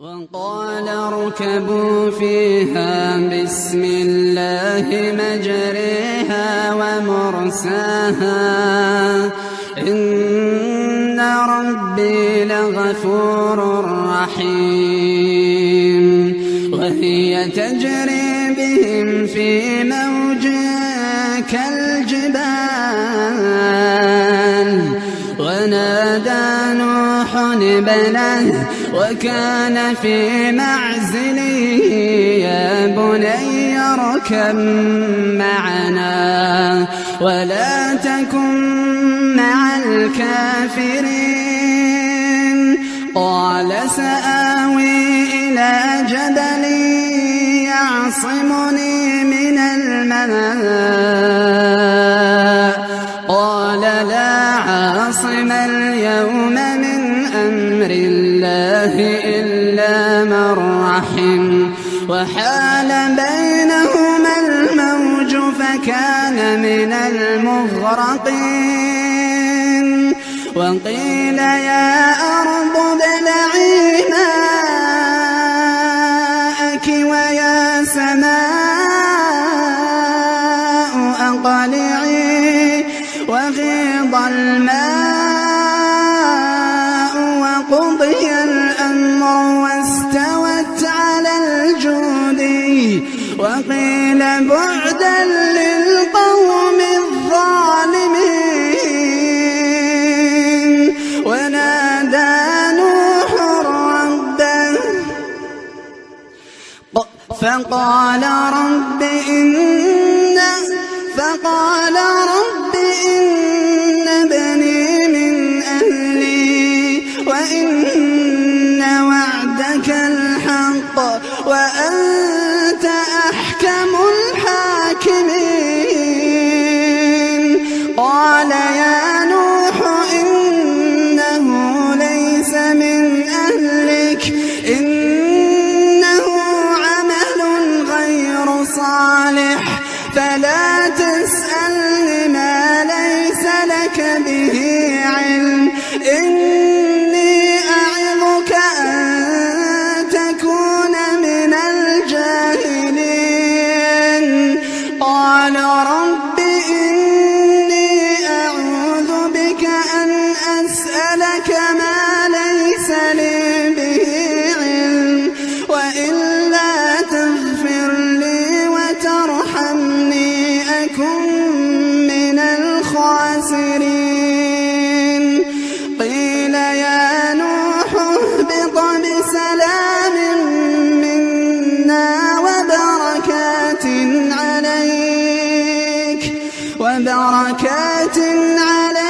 وقال اركبوا فيها بسم الله مجريها ومرساها. إن ربي لغفور رحيم. وهي تجري بهم في موج كالجبال. ونادى نوح ابنه وكان في معزل يا بني اركب معنا ولا تكن مع الكافرين. قال سآوي إلى جبل يعصمني من الماء. قال لا عاصم اليوم وحال بينهما الموج فكان من المغرقين وقيل يا أرض وقيل بعدا للقوم الظالمين. ونادى نوح ربه. فقال رب إن فقال رب إن بني من أهلي. وإن وعدك الحق. وأنت وبركات عليك.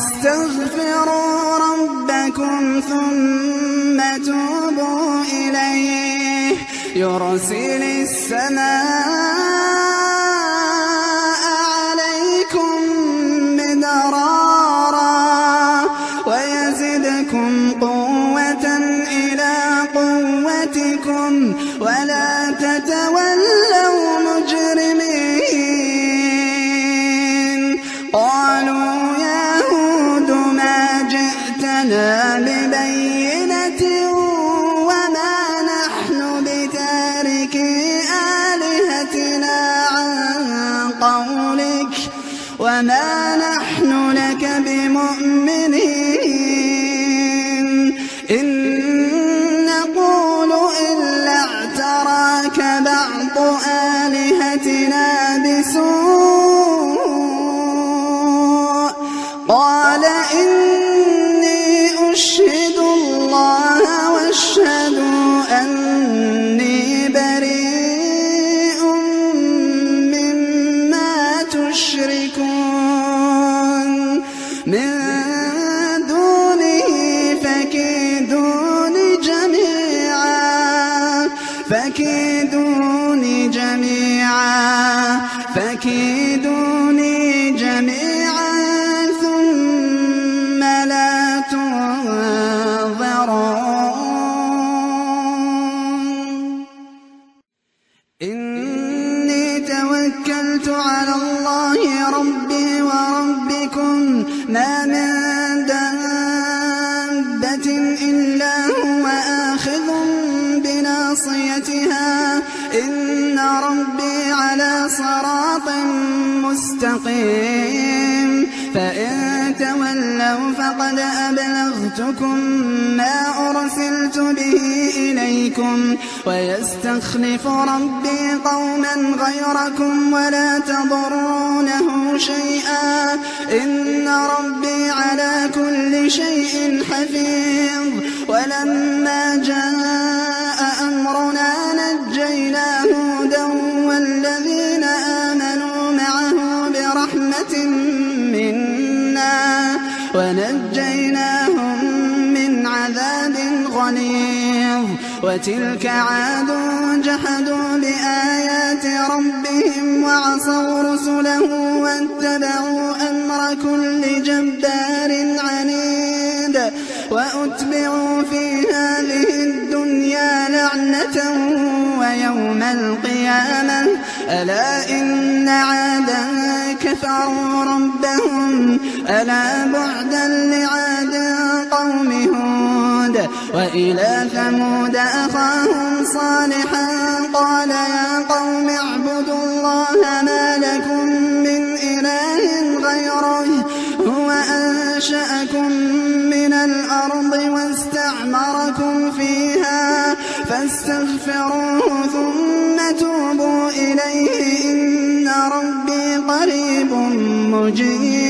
قوم استغفروا ربكم ثم توبوا إليه. يرسل السماء ويستخلف ربي قوما غيركم ولا تضرونه شيئا. إن ربي على كل شيء حفيظ. ولما جاء أمرنا نجينا هودا والذين آمنوا معه برحمة منا. ونجيناهم من عذاب غليظ. وتلك عاد وعصوا رسله واتبعوا أمر كل جبار عنيد وأتبعوا في هذه الدنيا لعنة ويوم القيامة. ألا إن عادا كفروا ربهم. ألا بعدا لعاد قوم هود وإلى ثمود أخاهم صالحا قال يا قوم اعبدوا الله ما لكم من إله غيره هو أنشأكم من الأرض واستعمركم فيها فاستغفروه ثم توبوا إليه إن ربي قريب مجيب.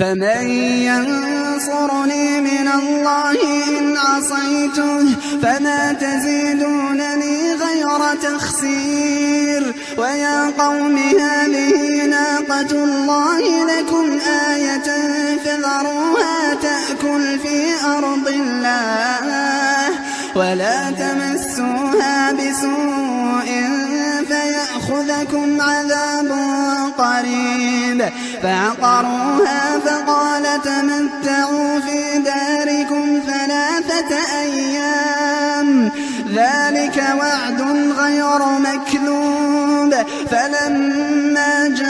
فمن ينصرني من الله إن عصيته فما تزيدونني غير تخسير ويا قوم هذه ناقة الله لكم آية فذروها تأكل في أرض الله ولا تمسوها بسوء فيأخذكم عذاب قريب. فعقروها فقال تمتعوا في داركم ثلاثة أيام. ذلك وعد غير مكذوب. فلما جاء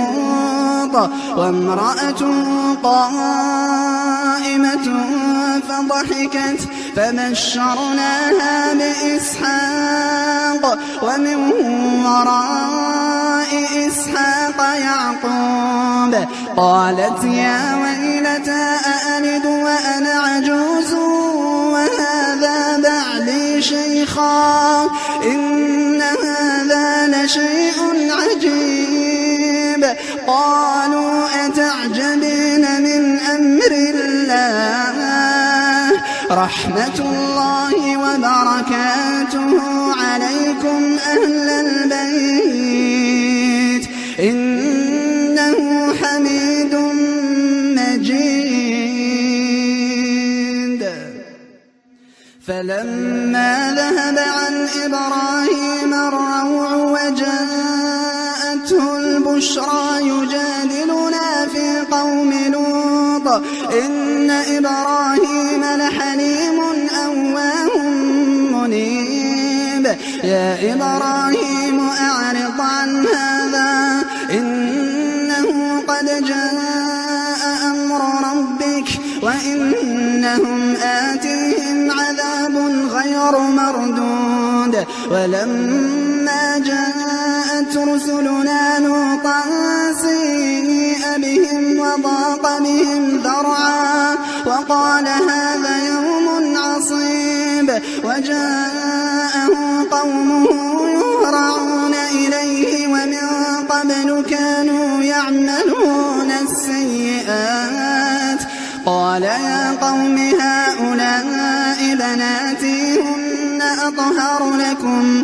وامرأته قائمة فضحكت فبشرناها بإسحاق ومن وراء إسحاق يعقوب قالت يا ويلتى أألد وأنا عجوز وهذا بعلي شيخا إن هذا لشيء عجيب قالوا أتعجبين من أمر الله؟ رحمة الله وبركاته عليكم أهل البيت. إنه حميد مجيد. فلما ذهب عن إبراهيم الروع وجاءته البشرى يجادلنا في قوم لوط. إن إبراهيم لحليم أواه منيب. يا إبراهيم أعرض عن هذا. إنه قد جاء أمر ربك وإنهم آتيهم عذاب غير مردود. ولما جاءت رسلنا لوطا سيء بهم وضاق بهم ذرعا وقال هذا يوم عصيب وجاءه قومه يهرعون إليه ومن قبل كانوا يعملون السيئات قال يا قوم هؤلاء بناتي هن أطهر لكم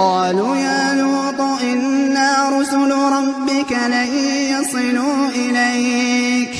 قالوا يا لوط إنا رسل ربك لن يصلوا إليك.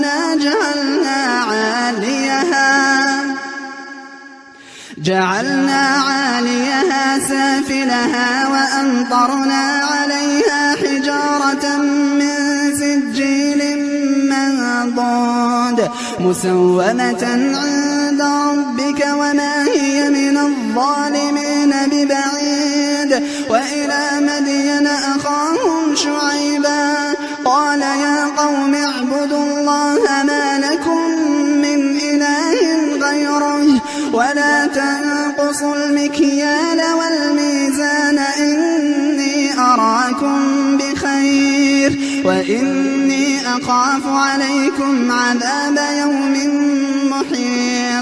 جعلنا عاليها سافلها وأمطرنا عليها حجارة من سجيل منضود مسومة عند ربك وما هي من الظالمين ببعيد وإلى مدين أخاهم شعيبا قال يا قوم اعبدوا الله ما تنقصوا المكيال والميزان إني أراكم بخير. وإني أخاف عليكم عذاب يوم محيط.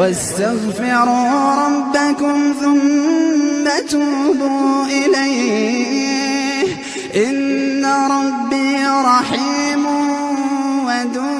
واستغفروا ربكم ثم توبوا إليه. إن ربي رحيم ودود.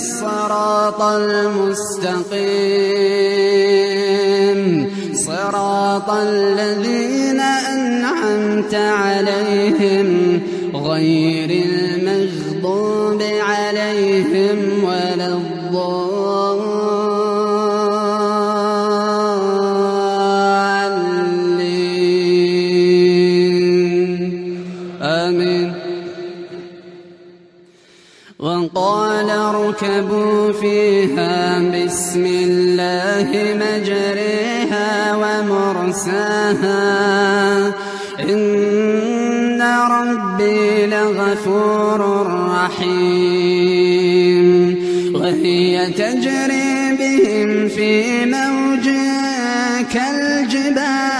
الصراط المستقيم. صراط الذين أنعمت عليهم غير المغضوب عليهم. رحيم وهي تجري بهم في موج كالجبال.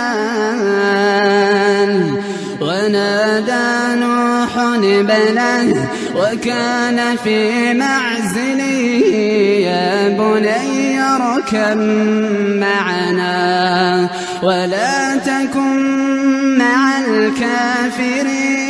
ونادى نوح ابنه وكان في معزل. يا بني اركب معنا ولا تكن مع الكافرين.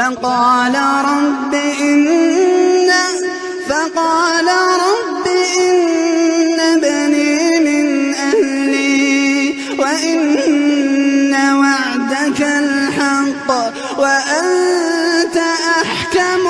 فقال رب إن فقال رب إن ابني من أهلي وإن وعدك الحق وأنت أحكم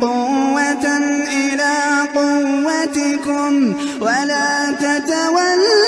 قوة إلى قوتكم ولا تتولوا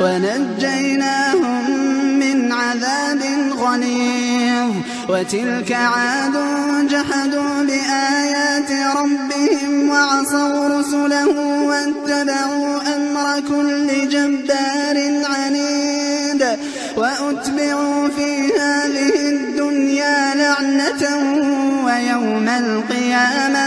ونجيناهم من عذاب غليظ. وتلك عاد جحدوا بآيات ربهم وعصوا رسله واتبعوا أمر كل جبار عنيد. وأتبعوا في هذه الدنيا لعنة ويوم القيامة.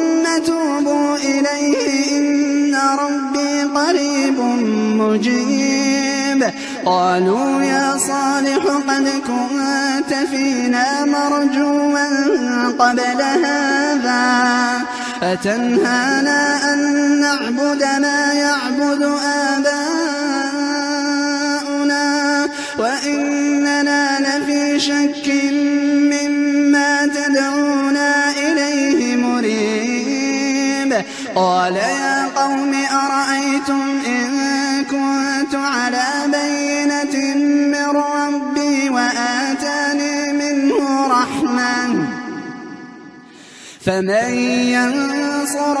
توبوا إليه إن ربي قريب مجيب. قالوا يا صالح قد كنت فينا مرجوا قبل هذا. أتنهانا أن نعبد ما يعبد آباؤنا؟ وإننا لفي شك قال يا قوم أرأيتم إن كنت على بينة من ربي وآتاني منه رحمة فمن ينصرني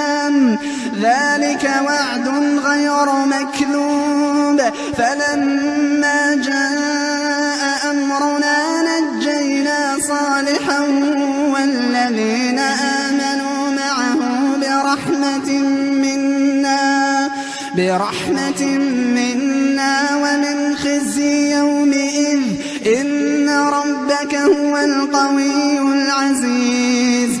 ذلك وعد غير مكذوب. فلما جاء أمرنا نجينا صالحا والذين آمنوا معه برحمة منا برحمة منا ومن خزي يومئذ. إن ربك هو القوي العزيز.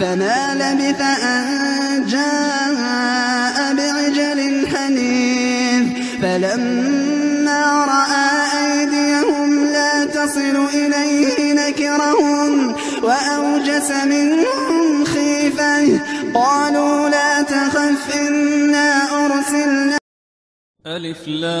فما لبث أن جاء بعجل حنيف. فلما رأى أيديهم لا تصل إليه نكرهم وأوجس منهم خيفة. قالوا لا تخف إنا أرسلنا ألف لام.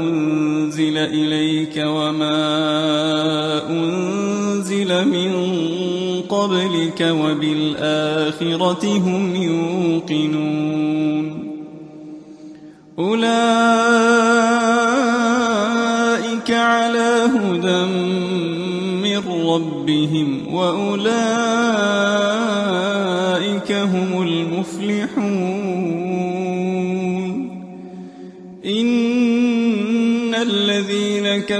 إليك وما أنزل من قبلك وبالآخرة هم يوقنون. أولئك على هدى من ربهم وأولئك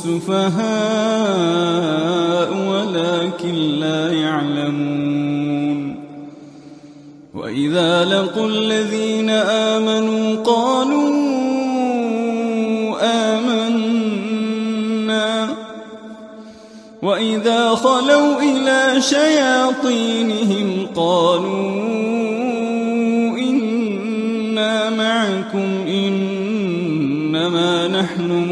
السفهاء ولكن لا يعلمون. وإذا لقوا الذين آمنوا قالوا آمنا. وإذا خلوا إلى شياطينهم قالوا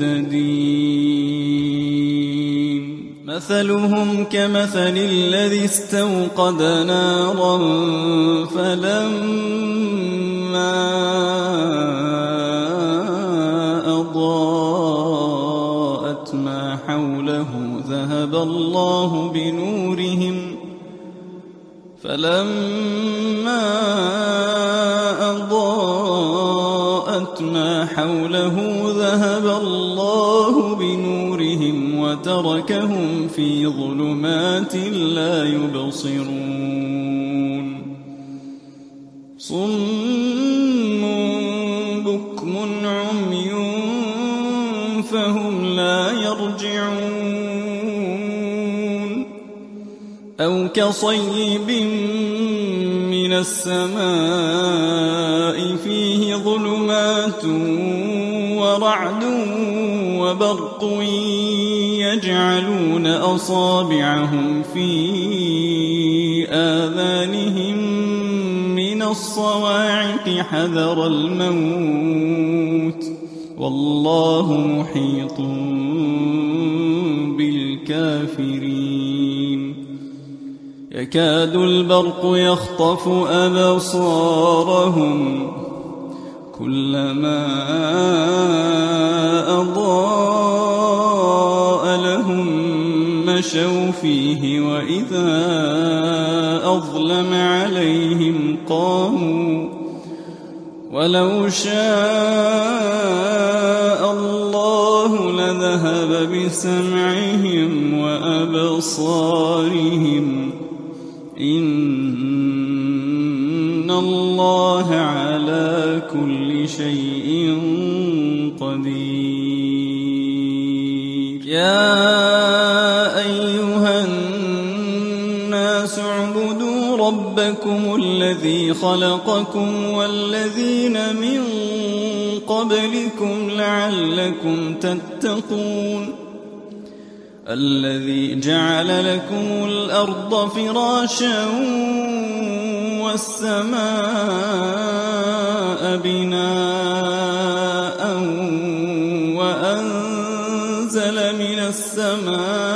مهتدين مثلهم كمثل الذي استوقد نارا فلما أضاءت ما حوله ذهب الله بنورهم فلما أضاءت ما حوله وتركهم في ظلمات لا يبصرون. صم بكم عمي فهم لا يرجعون. أو كصيب من السماء فيه ظلمات ورعد وبرق يجعلون أصابعهم في آذانهم من الصواعق حذر الموت. والله محيط بالكافرين. يكاد البرق يخطف أبصارهم. كلما مشوا فيه وإذا أظلم عليهم قاموا ولو شاء الله لذهب بسمعهم وأبصارهم الذي خلقكم والذين من قبلكم لعلكم تتقون الذي جعل لكم الأرض فراشا والسماء بناء وأنزل من السماء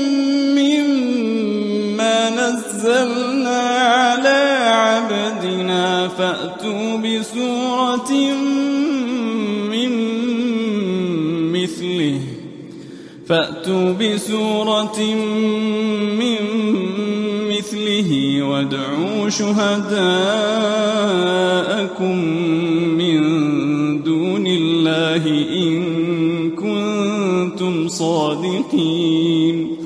نزلنا على عبدنا فأتوا بسورة من مثله. فأتوا بسورة من مثله وادعوا شهداءكم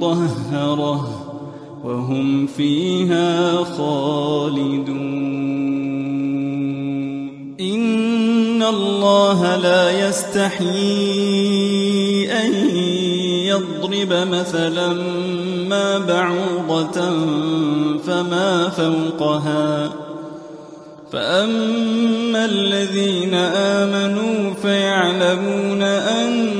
مطهرة وهم فيها خالدون. إن الله لا يستحيي أن يضرب مثلا ما بعوضة فما فوقها. فأما الذين آمنوا فيعلمون الحق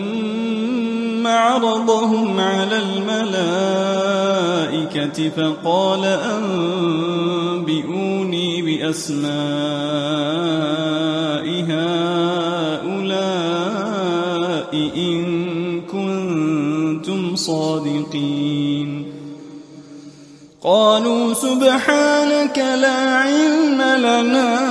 عرضهم على الملائكة فقال أنبئوني بأسماء هؤلاء إن كنتم صادقين. قالوا سبحانك لا علم لنا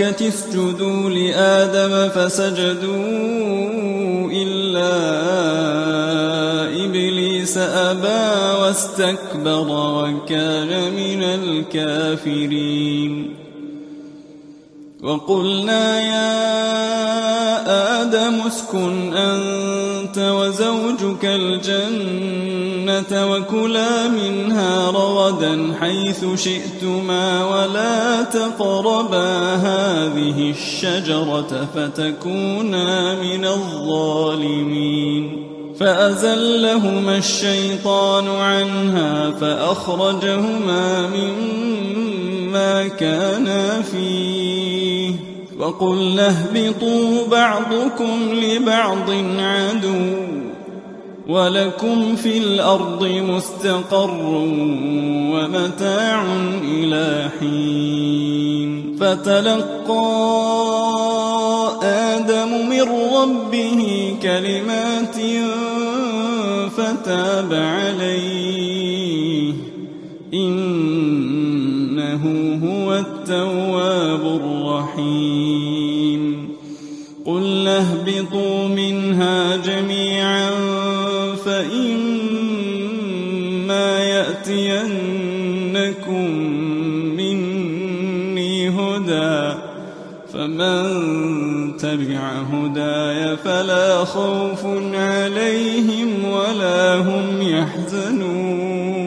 للملائكة اسجدوا لآدم فسجدوا إلا إبليس أبى واستكبر وكان من الكافرين. وقلنا يا آدم اسكن أنت وزوجك الجنة وكلا منها رغدا حيث شئتما ولا تقربا هذه الشجرة فتكونا من الظالمين. فأزلهما الشيطان عنها فأخرجهما مما ما كانا فيه. وقلنا اهبطوا بعضكم لبعض عدو ولكم في الأرض مستقر ومتاع إلى حين فتلقى آدم من ربه كلمات فتاب عليه إنه هو التواب الرحيم قل اهبطوا منها جميعا تبع هداي فلا خوف عليهم ولا هم يحزنون.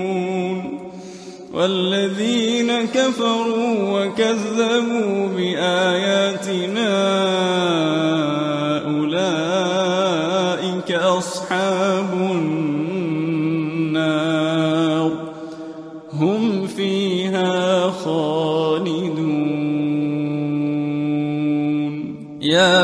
والذين كفروا وكذبوا بآياتنا أولئك أصحاب النار. هم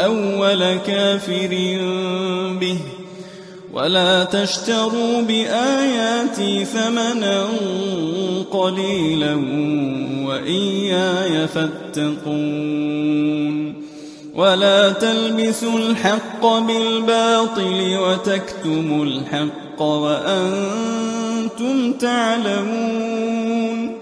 أول كافر به. ولا تشتروا بآياتي ثمنا قليلا وإياي فاتقون. ولا تلبسوا الحق بالباطل وتكتموا الحق وأنتم تعلمون.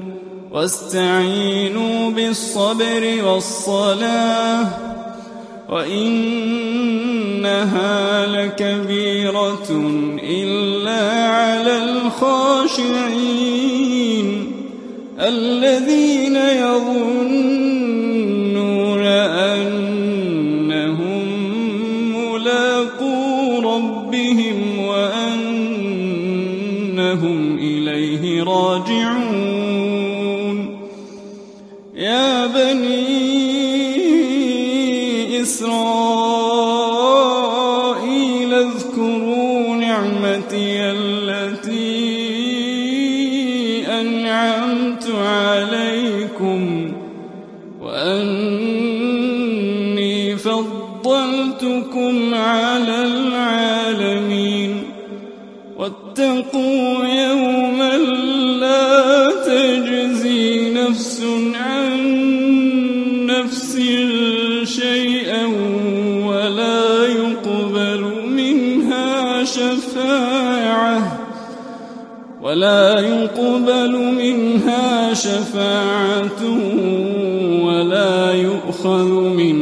واستعينوا بالصبر والصلاة وإنها لكبيرة إلا على الخاشعين الذين يظنون شفاعة ولا يؤخذ عدل